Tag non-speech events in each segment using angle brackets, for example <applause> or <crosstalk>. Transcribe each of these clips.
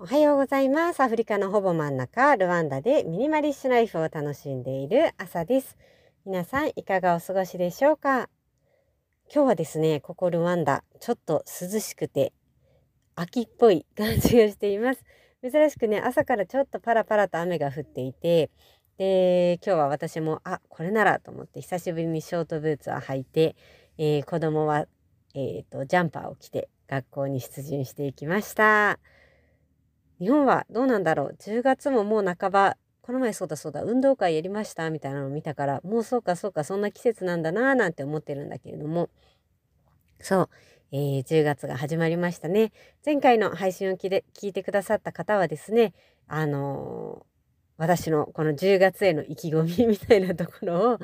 おはようございます。アフリカのほぼ真ん中、ルワンダでミニマリッシュライフを楽しんでいる朝です。皆さんいかがお過ごしでしょうか？今日はですね、ここルワンダ、ちょっと涼しくて秋っぽい感じがしています。珍しくね、朝からちょっとパラパラと雨が降っていて、で、今日は私も、あ、これならと思って久しぶりにショートブーツを履いて、えー、子供は、えーと、ジャンパーを着て学校に出陣していきました。日本はどうなんだろう。10月ももう半ば。この前そうだそうだ。運動会やりました。みたいなのを見たからもうそうかそうかそんな季節なんだなーなんて思ってるんだけれども。そう、えー、10月が始まりましたね。前回の配信を聞いてくださった方はですねあのー、私のこの10月への意気込み <laughs> みたいなところを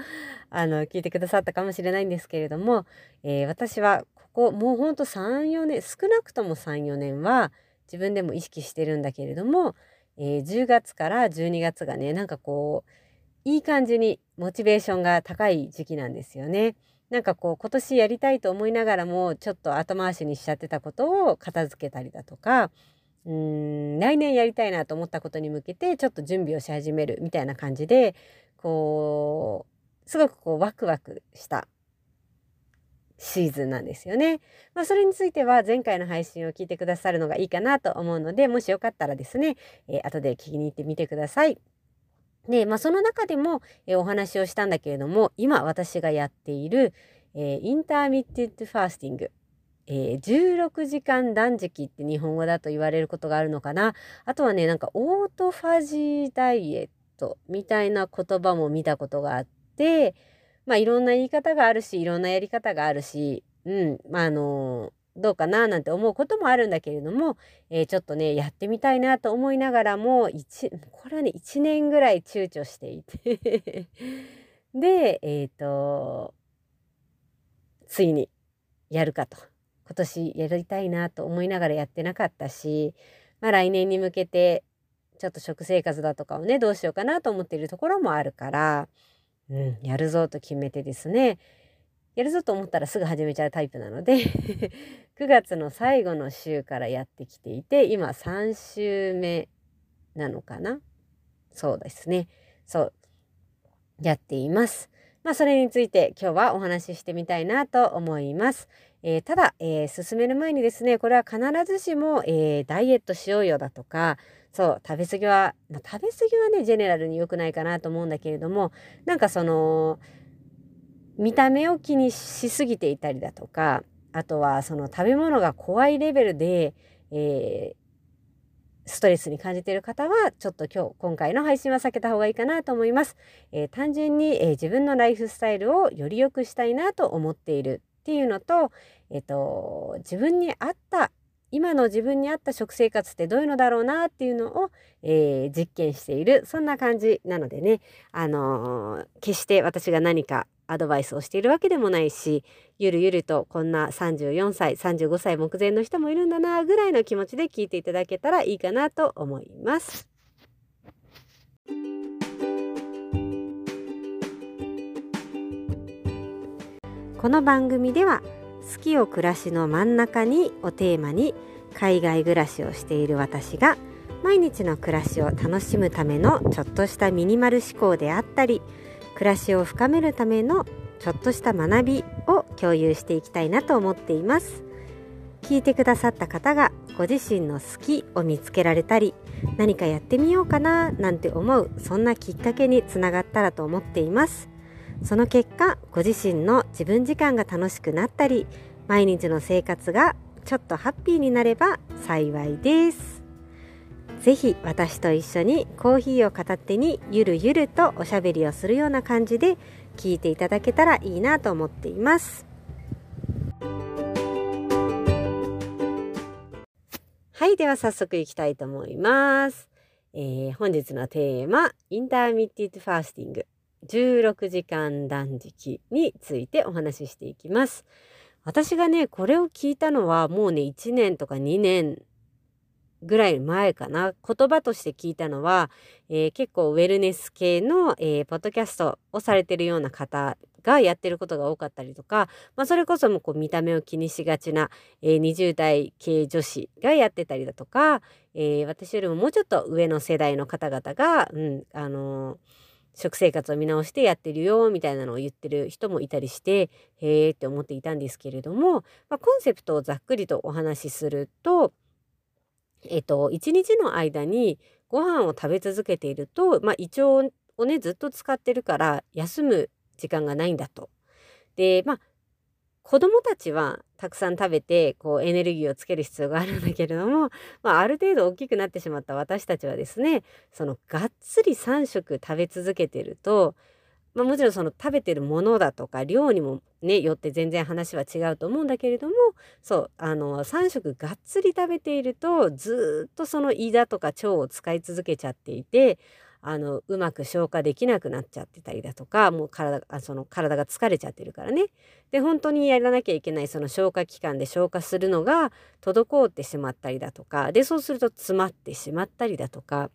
あの聞いてくださったかもしれないんですけれども、えー、私はここもうほんと34年少なくとも34年は自分でも意識してるんだけれども、えー、10月から12月がねなんかこういい感じにモチベーションが高い時期なんですよね。なんかこう今年やりたいと思いながらもちょっと後回しにしちゃってたことを片付けたりだとかうーん来年やりたいなと思ったことに向けてちょっと準備をし始めるみたいな感じでこうすごくこうワクワクしたシーズンなんですよね。まあ、それについては前回の配信を聞いてくださるのがいいかなと思うので、もしよかったらですね、えー、後で聞きに行ってみてください。で、まあ、その中でも、えー、お話をしたんだけれども、今私がやっている、えー、 intermittent fasting。えー、16時間断食って日本語だと言われることがあるのかな。あとはね、なんかオートファジーダイエットみたいな言葉も見たことがあって、まあいろんな言い方があるしいろんなやり方があるしうんまああのどうかななんて思うこともあるんだけれども、えー、ちょっとねやってみたいなと思いながらも <laughs> これはね1年ぐらい躊躇していて。<laughs> でえっ、ー、とついにやるかと。今年やりたいなと思いながらやってなかったし、まあ、来年に向けてちょっと食生活だとかをねどうしようかなと思っているところもあるからうん、やるぞと決めてですねやるぞと思ったらすぐ始めちゃうタイプなので <laughs> 9月の最後の週からやってきていて今3週目なのかな？そうですねそうやっています。まあそれについて今日はお話ししてみたいなと思います。えー、ただ、えー、進める前にですねこれは必ずしも、えー、ダイエットしようよだとかそう食べ過ぎは、まあ、食べ過ぎはねジェネラルに良くないかなと思うんだけれどもなんかその見た目を気にしすぎていたりだとかあとはその食べ物が怖いレベルで、えー、ストレスに感じている方はちょっと今日今回の配信は避けた方がいいかなと思います。えー、単純に、えー、自分のライフスタイルをより良くしたいなと思っているっていうのと,、えーと自分に合った今の自分に合った食生活ってどういうのだろうなっていうのを、えー、実験しているそんな感じなのでね、あのー、決して私が何かアドバイスをしているわけでもないしゆるゆるとこんな34歳35歳目前の人もいるんだなぐらいの気持ちで聞いていただけたらいいかなと思います。この番組では好きを暮らしの真ん中にをテーマに海外暮らしをしている私が毎日の暮らしを楽しむためのちょっとしたミニマル思考であったり暮らしを深めるためのちょっとした学びを共有していきたいなと思っています。聞いてくださった方がご自身の好きを見つけられたり何かやってみようかななんて思うそんなきっかけにつながったらと思っています。その結果ご自身の自分時間が楽しくなったり毎日の生活がちょっとハッピーになれば幸いです。ぜひ私と一緒にコーヒーを片手にゆるゆるとおしゃべりをするような感じで聞いていただけたらいいなと思っています。はいでは早速いきたいと思います、えー、本日のテーマインターミッティッドファースティング。16時間断食についてお話ししていきます。私がね、これを聞いたのはもうね、1年とか2年ぐらい前かな言葉として聞いたのは、えー、結構ウェルネス系の、えー、ポッドキャストをされてるような方がやってることが多かったりとか、まあ、それこそもこう見た目を気にしがちな、えー、20代系女子がやってたりだとか、え、私よりももうちょっと上の世代の方々が、うんあのー、食生活を見直してやってるよみたいなのを言ってる人もいたりしてへえって思っていたんですけれども、まあ、コンセプトをざっくりとお話しするとえっと、一日の間にご飯を食べ続けていると、まあ、胃腸をねずっと使ってるから休む時間がないんだと。でまあ子供たちはたくさん食べてこうエネルギーをつける必要があるんだけれども、<laughs> まあ、ある程度大きくなってしまった私たちはですねそのがっつり3食食べ続けてるとまあ、もちろんその食べてるものだとか量にもねよって全然話は違うと思うんだけれどもそうあの3食がっつり食べているとずっとその胃だとか腸を使い続けちゃっていてあのうまく消化できなくなっちゃってたりだとかもう体あその体が疲れちゃってるからね。で本当にやらなきゃいけないその消化器官で消化するのが滞ってしまったりだとかでそうすると詰まってしまったりだとか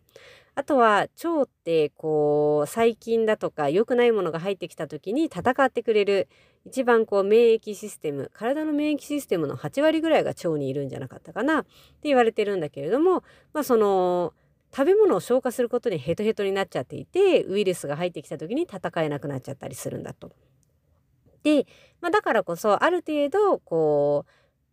あとは腸ってこう細菌だとか良くないものが入ってきた時に戦ってくれる一番こう免疫システム体の免疫システムの8割ぐらいが腸にいるんじゃなかったかなって言われてるんだけれどもまあその食べ物を消化することにヘトヘトになっちゃっていてウイルスが入ってきた時に戦えなくなっちゃったりするんだと。で、まあ、だからこそある程度こう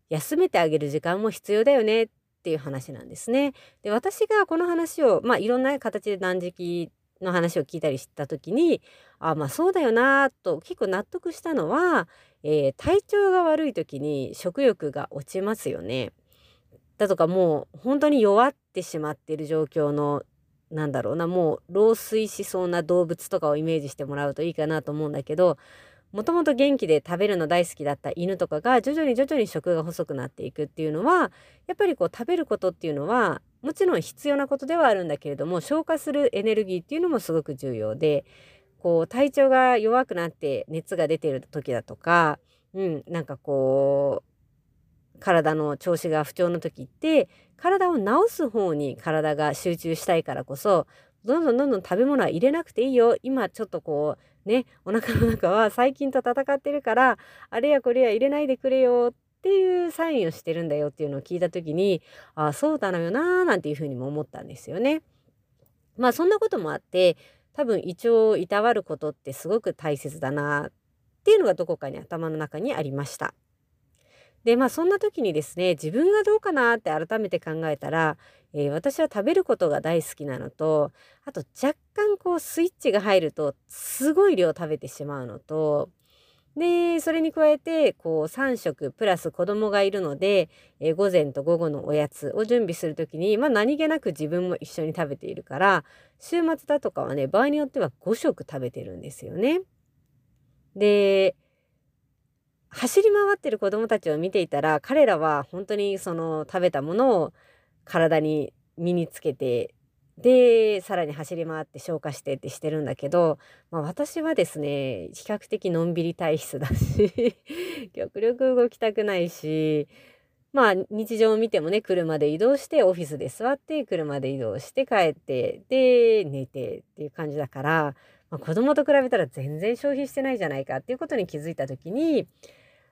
休めてあげる時間も必要だよねっていう話なんですね。で私がこの話をまあいろんな形で断食の話を聞いたりした時にあまあそうだよなと結構納得したのは、えー、体調が悪い時に食欲が落ちますよね。だとかもう本当に弱っててしまっている状況のなんだろうなもう老衰しそうな動物とかをイメージしてもらうといいかなと思うんだけどもともと元気で食べるの大好きだった犬とかが徐々に徐々に食が細くなっていくっていうのはやっぱりこう食べることっていうのはもちろん必要なことではあるんだけれども消化するエネルギーっていうのもすごく重要でこう体調が弱くなって熱が出てる時だとか、うん、なんかこう体の調子が不調の時って体を治す方に体が集中したいからこそどんどんどんどん食べ物は入れなくていいよ今ちょっとこうねお腹の中は細菌と戦ってるからあれやこれや入れないでくれよっていうサインをしてるんだよっていうのを聞いた時にああそうだよなーなんていうふうにも思ったんですよね。まあそんなこともあって多分胃腸をいたわることってすごく大切だなっていうのがどこかに頭の中にありました。でまあそんな時にですね自分がどうかなって改めて考えたら、えー、私は食べることが大好きなのとあと若干こうスイッチが入るとすごい量食べてしまうのとでそれに加えてこう3食プラス子供がいるので、えー、午前と午後のおやつを準備する時に、まあ、何気なく自分も一緒に食べているから週末だとかはね場合によっては5食食べてるんですよね。で走り回ってる子どもたちを見ていたら彼らは本当にその食べたものを体に身につけてでさらに走り回って消化してってしてるんだけど、まあ、私はですね比較的のんびり体質だし <laughs> 極力動きたくないしまあ日常を見てもね車で移動してオフィスで座って車で移動して帰ってで寝てっていう感じだから、まあ、子供と比べたら全然消費してないじゃないかっていうことに気づいた時に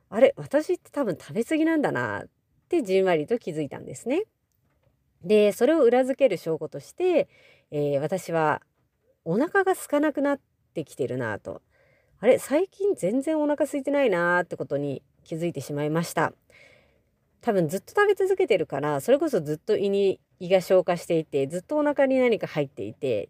あれ私って多分食べ過ぎなんだなってじんわりと気づいたんですね。でそれを裏付ける証拠として、えー、私はお腹が空かなくなってきてるなとあれ最近全然お腹空いてないなってことに気づいてしまいました多分ずっと食べ続けてるからそれこそずっと胃に胃が消化していてずっとお腹に何か入っていて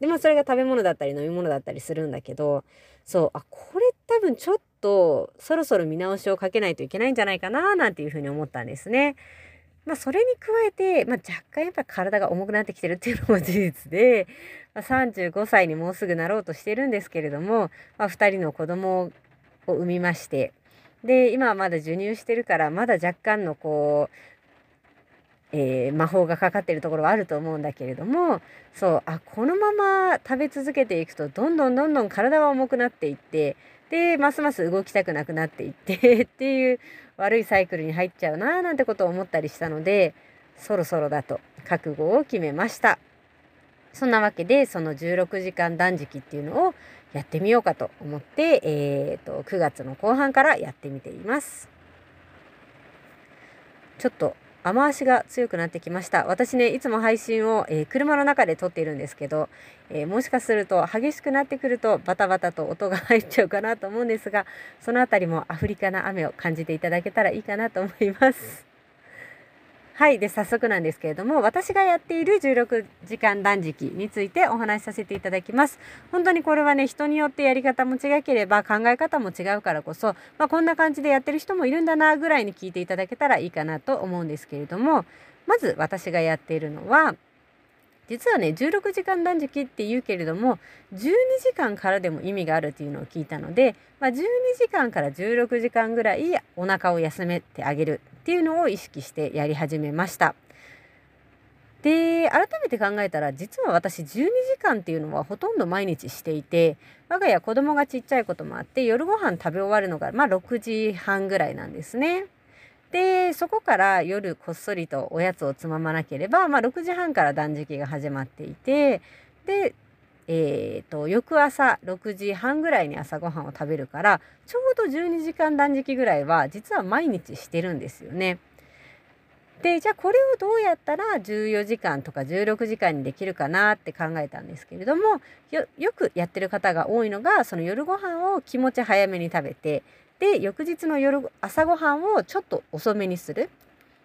でまあそれが食べ物だったり飲み物だったりするんだけどそうあこれ多分ちょっとそろそろ見直しをかけないといけないんじゃないかななんていうふうに思ったんですね。まあ、それに加えて、まあ、若干やっぱ体が重くなってきてるっていうのも事実で、まあ、35歳にもうすぐなろうとしてるんですけれども、まあ、2人の子供を産みましてで今はまだ授乳してるからまだ若干のこうえー、魔法がかかってるところはあると思うんだけれどもそうあこのまま食べ続けていくとどんどんどんどん体は重くなっていってでますます動きたくなくなっていって <laughs> っていう悪いサイクルに入っちゃうななんてことを思ったりしたのでそろそろだと覚悟を決めました。そんなわけでその16時間断食っていうのをやってみようかと思って、えーと、9月の後半からやってみています。ちょっと雨足が強くなってきました。私ねいつも配信を、えー、車の中で撮っているんですけど、えー、もしかすると激しくなってくるとバタバタと音が入っちゃうかなと思うんですがその辺りもアフリカの雨を感じていただけたらいいかなと思います。はいで早速なんですけれども私がやっている16時間断食についてお話しさせていただきます。本当にこれはね人によってやり方も違ければ考え方も違うからこそ、まあ、こんな感じでやってる人もいるんだなぐらいに聞いていただけたらいいかなと思うんですけれどもまず私がやっているのは実はね16時間断食って言うけれども12時間からでも意味があるっていうのを聞いたので、まあ、12時間から16時間ぐらいお腹を休めてあげる。っていうのを意識してやり始めました。で改めて考えたら実は私12時間っていうのはほとんど毎日していて我が家子供がちっちゃいこともあって夜ご飯食べ終わるのがまあ6時半ぐらいなんですね。でそこから夜こっそりとおやつをつままなければ、まあ、6時半から断食が始まっていてで、えーと、翌朝6時半ぐらいに朝ごはんを食べるからちょうど12時間断食ぐらいは実は毎日してるんですよね。でじゃあこれをどうやったら14時間とか16時間にできるかなって考えたんですけれどもよくやってる方が多いのがその夜ご飯を気持ち早めに食べてで翌日の夜朝ごはんをちょっと遅めにする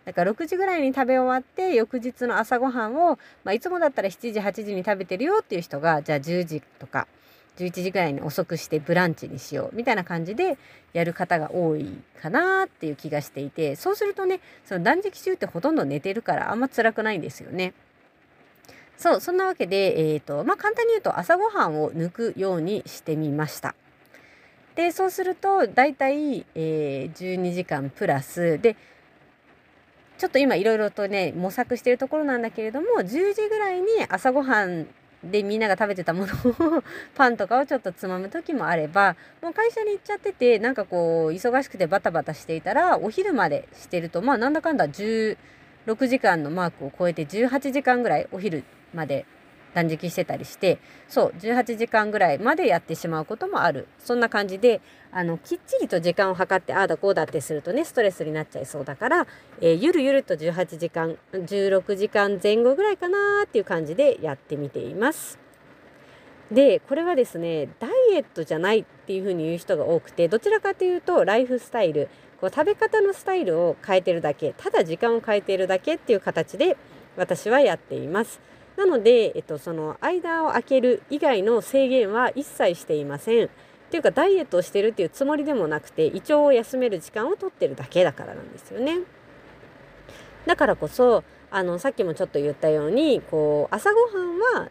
だから6時ぐらいに食べ終わって翌日の朝ごはんを、まあ、いつもだったら7時8時に食べてるよっていう人がじゃあ10時とか11時ぐらいに遅くしてブランチにしようみたいな感じでやる方が多いかなっていう気がしていてそうするとねその断食中ってほとんど寝てるからあんま辛くないんですよね。そうそんなわけで、えーとまあ、簡単に言うと朝ごはんを抜くようにしてみました。でそうすると大体、えー、12時間プラスでちょっと今いろいろとね模索してるところなんだけれども10時ぐらいに朝ごはんでみんなが食べてたものを <laughs> パンとかをちょっとつまむ時もあればもう会社に行っちゃっててなんかこう忙しくてバタバタしていたらお昼までしてるとまあなんだかんだ16時間のマークを超えて18時間ぐらいお昼まで断食してたりしてそう18時間ぐらいまでやってしまうこともあるそんな感じであのきっちりと時間を計ってああだこうだってするとねストレスになっちゃいそうだから、えー、ゆるゆると18時間16時間前後ぐらいかなっていう感じでやってみています。でこれはですねダイエットじゃないっていうふうに言う人が多くてどちらかというとライフスタイルこう食べ方のスタイルを変えてるだけただ時間を変えているだけっていう形で私はやっています。なので、えっと、その間を空ける以外の制限は一切していません。っていうかダイエットをしてるっていうつもりでもなくて胃腸を休める時間をとってるだけだからなんですよね。だからこそあのさっきもちょっと言ったようにこう朝ごはんは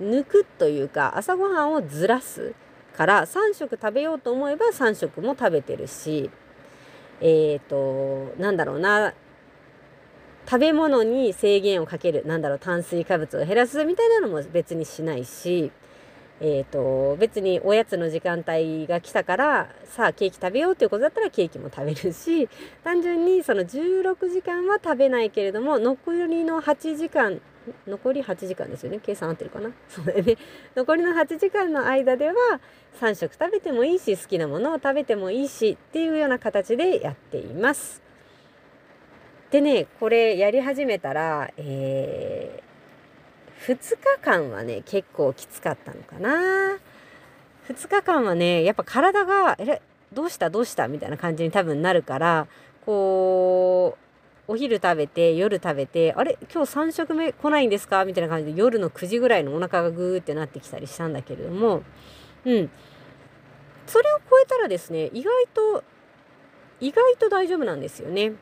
抜くというか朝ごはんをずらすから3食食べようと思えば3食も食べてるしえっ、ー、となんだろうな食べ物に制限をかけるなんだろう炭水化物を減らすみたいなのも別にしないし、えーと、別におやつの時間帯が来たからさあケーキ食べようっていうことだったらケーキも食べるし <laughs> 単純にその16時間は食べないけれども残りの8時間残り8時間ですよね？計算合ってるかな？<laughs> そうだよね。残りの8時間の間では3食食べてもいいし好きなものを食べてもいいしっていうような形でやっています。でねこれやり始めたら、えー、2日間はね結構きつかったのかな2日間はねやっぱ体が「えらどうした？どうした?」みたいな感じに多分なるからこうお昼食べて夜食べて「あれ？今日3食目来ないんですか?」みたいな感じで夜の9時ぐらいのお腹がグーってなってきたりしたんだけれどもうんそれを超えたらですね意外と意外と大丈夫なんですよね。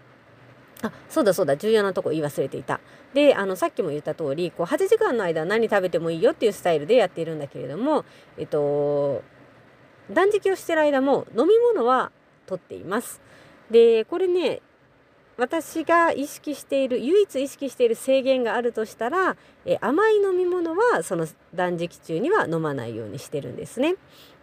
あそうだそうだ重要なとこ言い忘れていた。であのさっきも言った通りこう8時間の間何食べてもいいよっていうスタイルでやっているんだけれどもえっと断食をしてる間も飲み物はとっています。でこれね私が意識している唯一意識している制限があるとしたらえ甘い飲み物はその断食中には飲まないようにしてるんですね。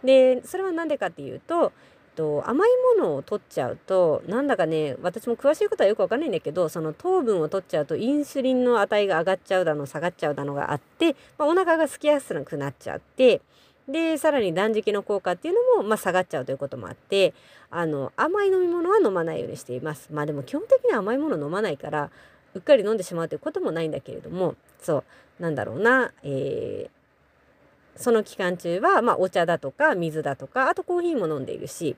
でそれは何でかっていうとと、甘いものを取っちゃうとなんだかね私も詳しいことはよくわかんないんだけどその糖分を取っちゃうとインスリンの値が上がっちゃうだの下がっちゃうだのがあって、まあ、お腹が空きやすくなっちゃってでさらに断食の効果っていうのも、まあ、下がっちゃうということもあってあの甘い飲み物は飲まないようにしています。まあでも基本的には甘いもの飲まないからうっかり飲んでしまうということもないんだけれどもそうなんだろうな、えー、その期間中は、まあ、お茶だとか水だとかあとコーヒーも飲んでいるし。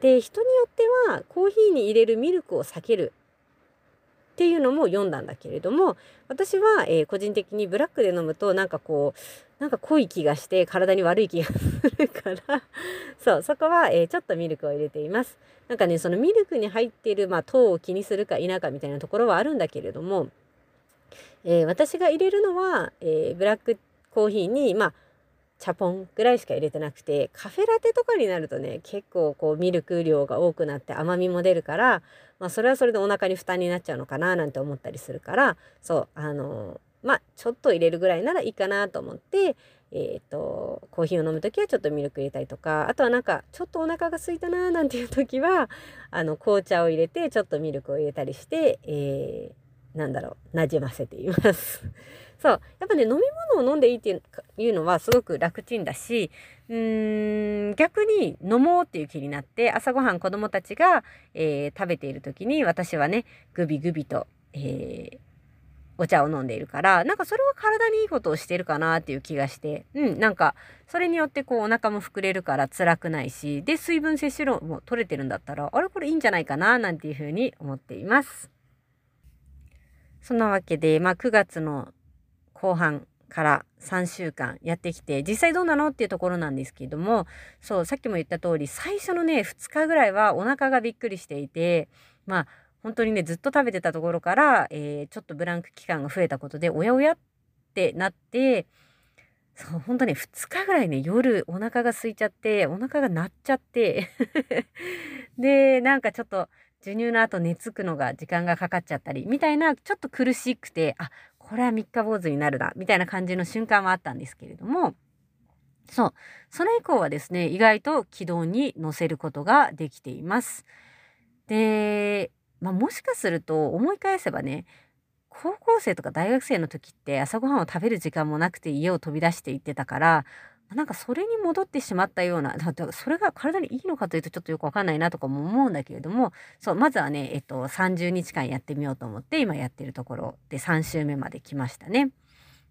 で人によってはコーヒーに入れるミルクを避けるっていうのも読んだんだけれども私は、えー、個人的にブラックで飲むとなんかこうなんか濃い気がして体に悪い気がするから。<laughs> そうそこは、えー、ちょっとミルクを入れています。なんかねそのミルクに入っている、まあ、糖を気にするか否かみたいなところはあるんだけれども、えー、私が入れるのは、えブラックコーヒーにまあチャポンぐらいしか入れてなくてカフェラテとかになるとね結構こうミルク量が多くなって甘みも出るから、まあ、それはそれでお腹に負担になっちゃうのかななんて思ったりするからそうあのまあちょっと入れるぐらいならいいかなと思ってえーと、コーヒーを飲む時はちょっとミルク入れたりとかあとはなんかちょっとお腹が空いたななんていう時はあの紅茶を入れてちょっとミルクを入れたりして、えー、なんだろうなじませています。そう。やっぱね、飲み物を飲んでいいっていうのはすごく楽ちんだし、うーん、逆に飲もうっていう気になって、朝ごはん子供たちが、えー、食べている時に私はね、グビグビと、えー、お茶を飲んでいるから、なんかそれは体にいいことをしてるかなっていう気がして、うん、なんか、それによってこうお腹も膨れるから辛くないし、で、水分摂取量も取れてるんだったら、あれこれいいんじゃないかななんていうふうに思っています。そんなわけで、まあ9月の後半から3週間やってきて実際どうなのっていうところなんですけれどもそうさっきも言った通り最初のね2日ぐらいはお腹がびっくりしていてまあ本当にねずっと食べてたところから、えー、ちょっとブランク期間が増えたことでおやおやってなってそう本当ね2日ぐらいね夜お腹が空いちゃってお腹が鳴っちゃって <laughs> でなんかちょっと授乳の後寝つくのが時間がかかっちゃったりみたいなちょっと苦しくてあこれは三日坊主になるなみたいな感じの瞬間はあったんですけれどもそうそれ以降はですね意外と軌道に乗せることができています。で、まあ、もしかすると思い返せばね高校生とか大学生の時って朝ごはんを食べる時間もなくて家を飛び出して行ってたからなんかそれに戻ってしまったような、それが体にいいのかというとちょっとよくわかんないなとかも思うんだけれども、そう、まずはね、えっと、30日間やってみようと思って今やってるところで3週目まで来ましたね。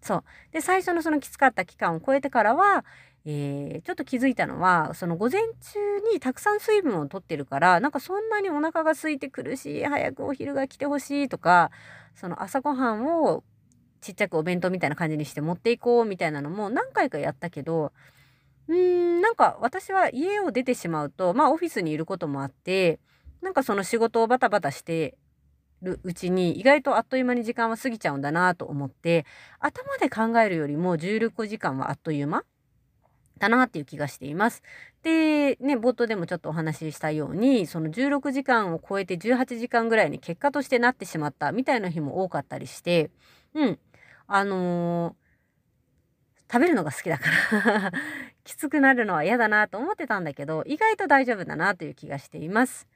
そう。で、最初のそのきつかった期間を超えてからは、えー、ちょっと気づいたのは、その午前中にたくさん水分をとってるから、なんかそんなにお腹が空いて苦しい、早くお昼が来てほしいとか、その朝ごはんをちっちゃくお弁当みたいな感じにして持っていこうみたいなのも何回かやったけどうーんなんか私は家を出てしまうとまあオフィスにいることもあってなんかその仕事をバタバタしてるうちに意外とあっという間に時間は過ぎちゃうんだなと思って頭で考えるよりも16時間はあっという間だなっていう気がしています。で、ね、冒頭でもちょっとお話ししたように、その16時間を超えて18時間ぐらいに結果としてなってしまったみたいな日も多かったりして、うん、あのー、食べるのが好きだから <laughs> きつくなるのは嫌だなと思ってたんだけど意外と大丈夫だなという気がしています。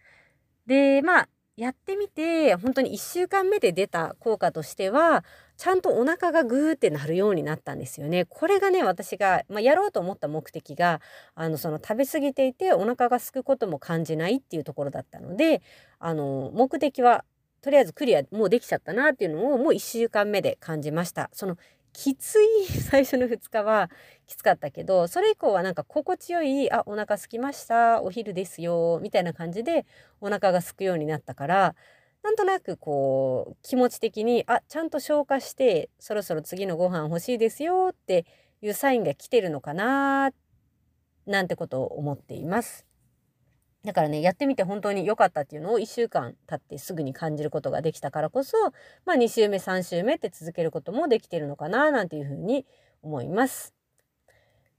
でまあやってみて本当に1週間目で出た効果としてはちゃんとお腹がグーってなるようになったんですよね。これがね私が、まあ、やろうと思った目的があのその食べ過ぎていてお腹が空くことも感じないっていうところだったのであの目的はとりあえずクリアもうできちゃったなっていうのをもう1週間目で感じました。そのきつい <laughs> 最初の2日はきつかったけどそれ以降はなんか心地よいあお腹空きましたお昼ですよみたいな感じでお腹が空くようになったからなんとなくこう気持ち的にあちゃんと消化してそろそろ次のご飯欲しいですよっていうサインが来てるのかななんてことを思っています。だからねやってみて本当に良かったっていうのを1週間経ってすぐに感じることができたからこそ、まあ、2週目3週目って続けることもできてるのかななんていうふうに思います。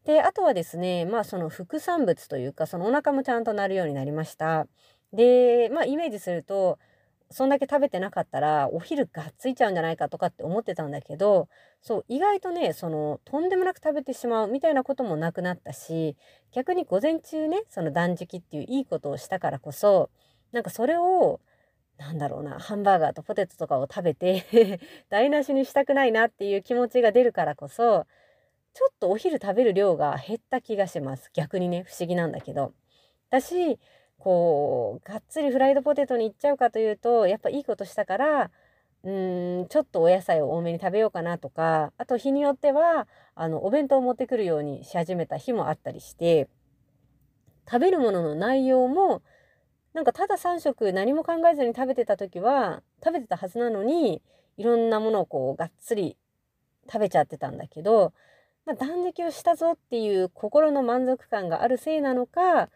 であとはですねまあその副産物というかそのお腹もちゃんとなるようになりました。でまあイメージするとそんだけ食べてなかったらお昼がっついちゃうんじゃないかとかって思ってたんだけどそう意外とねそのとんでもなく食べてしまうみたいなこともなくなったし逆に午前中ねその断食っていういいことをしたからこそなんかそれをなんだろうなハンバーガーとポテトとかを食べて <laughs> 台無しにしたくないなっていう気持ちが出るからこそちょっとお昼食べる量が減った気がします逆にね不思議なんだけど。だしこうがっつりフライドポテトにいっちゃうかというとやっぱいいことしたからうんちょっとお野菜を多めに食べようかなとかあと日によってはあのお弁当を持ってくるようにし始めた日もあったりして食べるものの内容もなんかただ3食何も考えずに食べてた時は食べてたはずなのにいろんなものをこうがっつり食べちゃってたんだけど、まあ、断食をしたぞっていう心の満足感があるせいなのか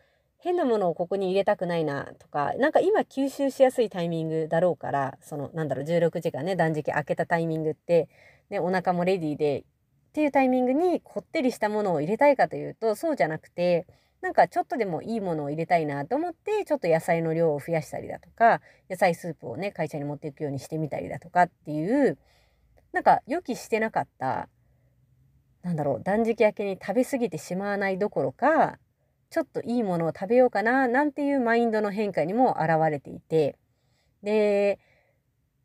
変なものをここに入れたくないなとかなんか今吸収しやすいタイミングだろうからそのなんだろう16時間ね断食開けたタイミングって、ね、お腹もレディーでっていうタイミングにこってりしたものを入れたいかというとそうじゃなくてなんかちょっとでもいいものを入れたいなと思ってちょっと野菜の量を増やしたりだとか野菜スープをね会社に持っていくようにしてみたりだとかっていうなんか予期してなかったなんだろう断食明けに食べ過ぎてしまわないどころかちょっといいものを食べようかななんていうマインドの変化にも現れていてで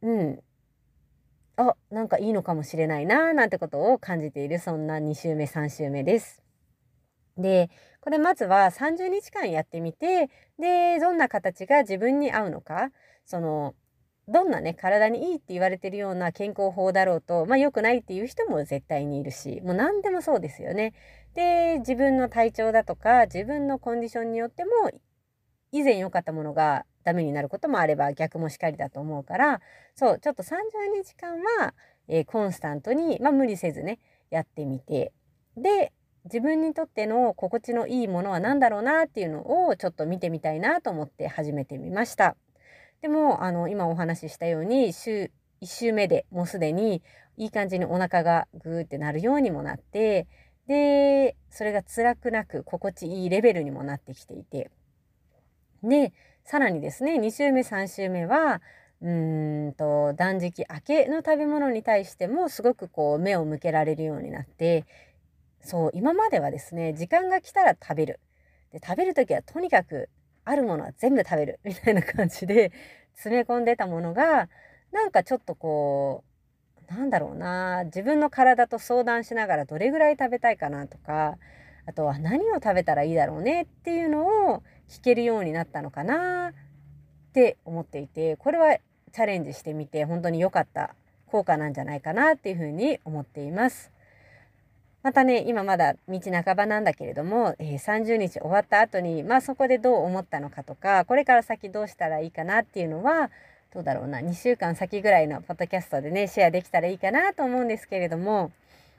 うんあなんかいいのかもしれないななんてことを感じているそんな2週目3週目です。でこれまずは30日間やってみてでどんな形が自分に合うのかそのどんなね体にいいって言われてるような健康法だろうとまあ良くないっていう人も絶対にいるしもう何でもそうですよね。で自分の体調だとか自分のコンディションによっても以前良かったものがダメになることもあれば逆もしかりだと思うからそうちょっと30日間は、えー、コンスタントに、まあ、無理せずねやってみてで自分にとっての心地のいいものは何だろうなっていうのをちょっと見てみたいなと思って始めてみました。でもあの今お話ししたように週1週目でもうすでにいい感じにお腹がグーってなるようにもなってでそれが辛くなく心地いいレベルにもなってきていて。でさらにですね2週目3週目はうんと断食明けの食べ物に対してもすごくこう目を向けられるようになってそう今まではですね時間が来たら食べる。で食べる時はとにかくあるものは全部食べる。<laughs> みたいな感じで詰め込んでたものがなんかちょっとこうなんだろうな。自分の体と相談しながらどれぐらい食べたいかなとかあとは何を食べたらいいだろうね。っていうのを聞けるようになったのかな。って思っていてこれはチャレンジしてみて本当に良かった効果なんじゃないかな。っていうふうに思っています。またね今まだ道半ばなんだけれども、えー、30日終わった後にまあそこでどう思ったのかとかこれから先どうしたらいいかなっていうのはどうだろうな2週間先ぐらいのポッドキャストでねシェアできたらいいかなと思うんですけれども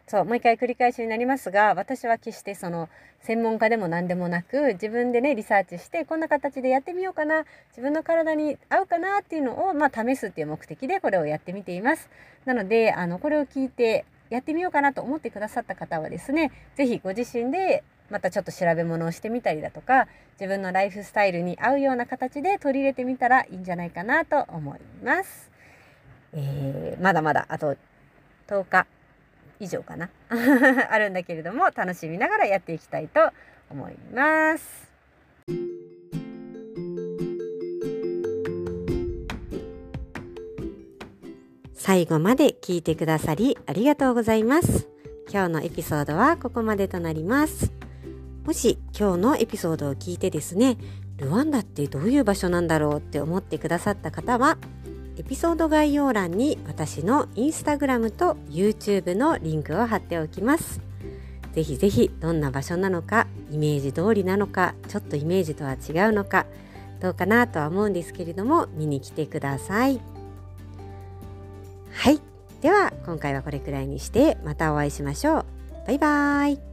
そうもう一回繰り返しになりますが私は決してその専門家でも何でもなく自分でねリサーチしてこんな形でやってみようかな自分の体に合うかなっていうのをまあ試すっていう目的でこれをやってみています。なのであのこれを聞いてやってみようかなと思ってくださった方はですね是非ご自身でまたちょっと調べ物をしてみたりだとか自分のライフスタイルに合うような形で取り入れてみたらいいんじゃないかなと思います。えー、まだまだあと10日以上かな？<laughs> あるんだけれども楽しみながらやっていきたいと思います。最後まで聞いてくださりありがとうございます。今日のエピソードはここまでとなります。もし今日のエピソードを聞いてですね、ルワンダってどういう場所なんだろうって思ってくださった方は、エピソード概要欄に私のインスタグラムと YouTube のリンクを貼っておきます。ぜひぜひどんな場所なのか、イメージ通りなのか、ちょっとイメージとは違うのか、どうかなとは思うんですけれども、見に来てください。はい。では、今回はこれくらいにして、またお会いしましょう。バイバーイ。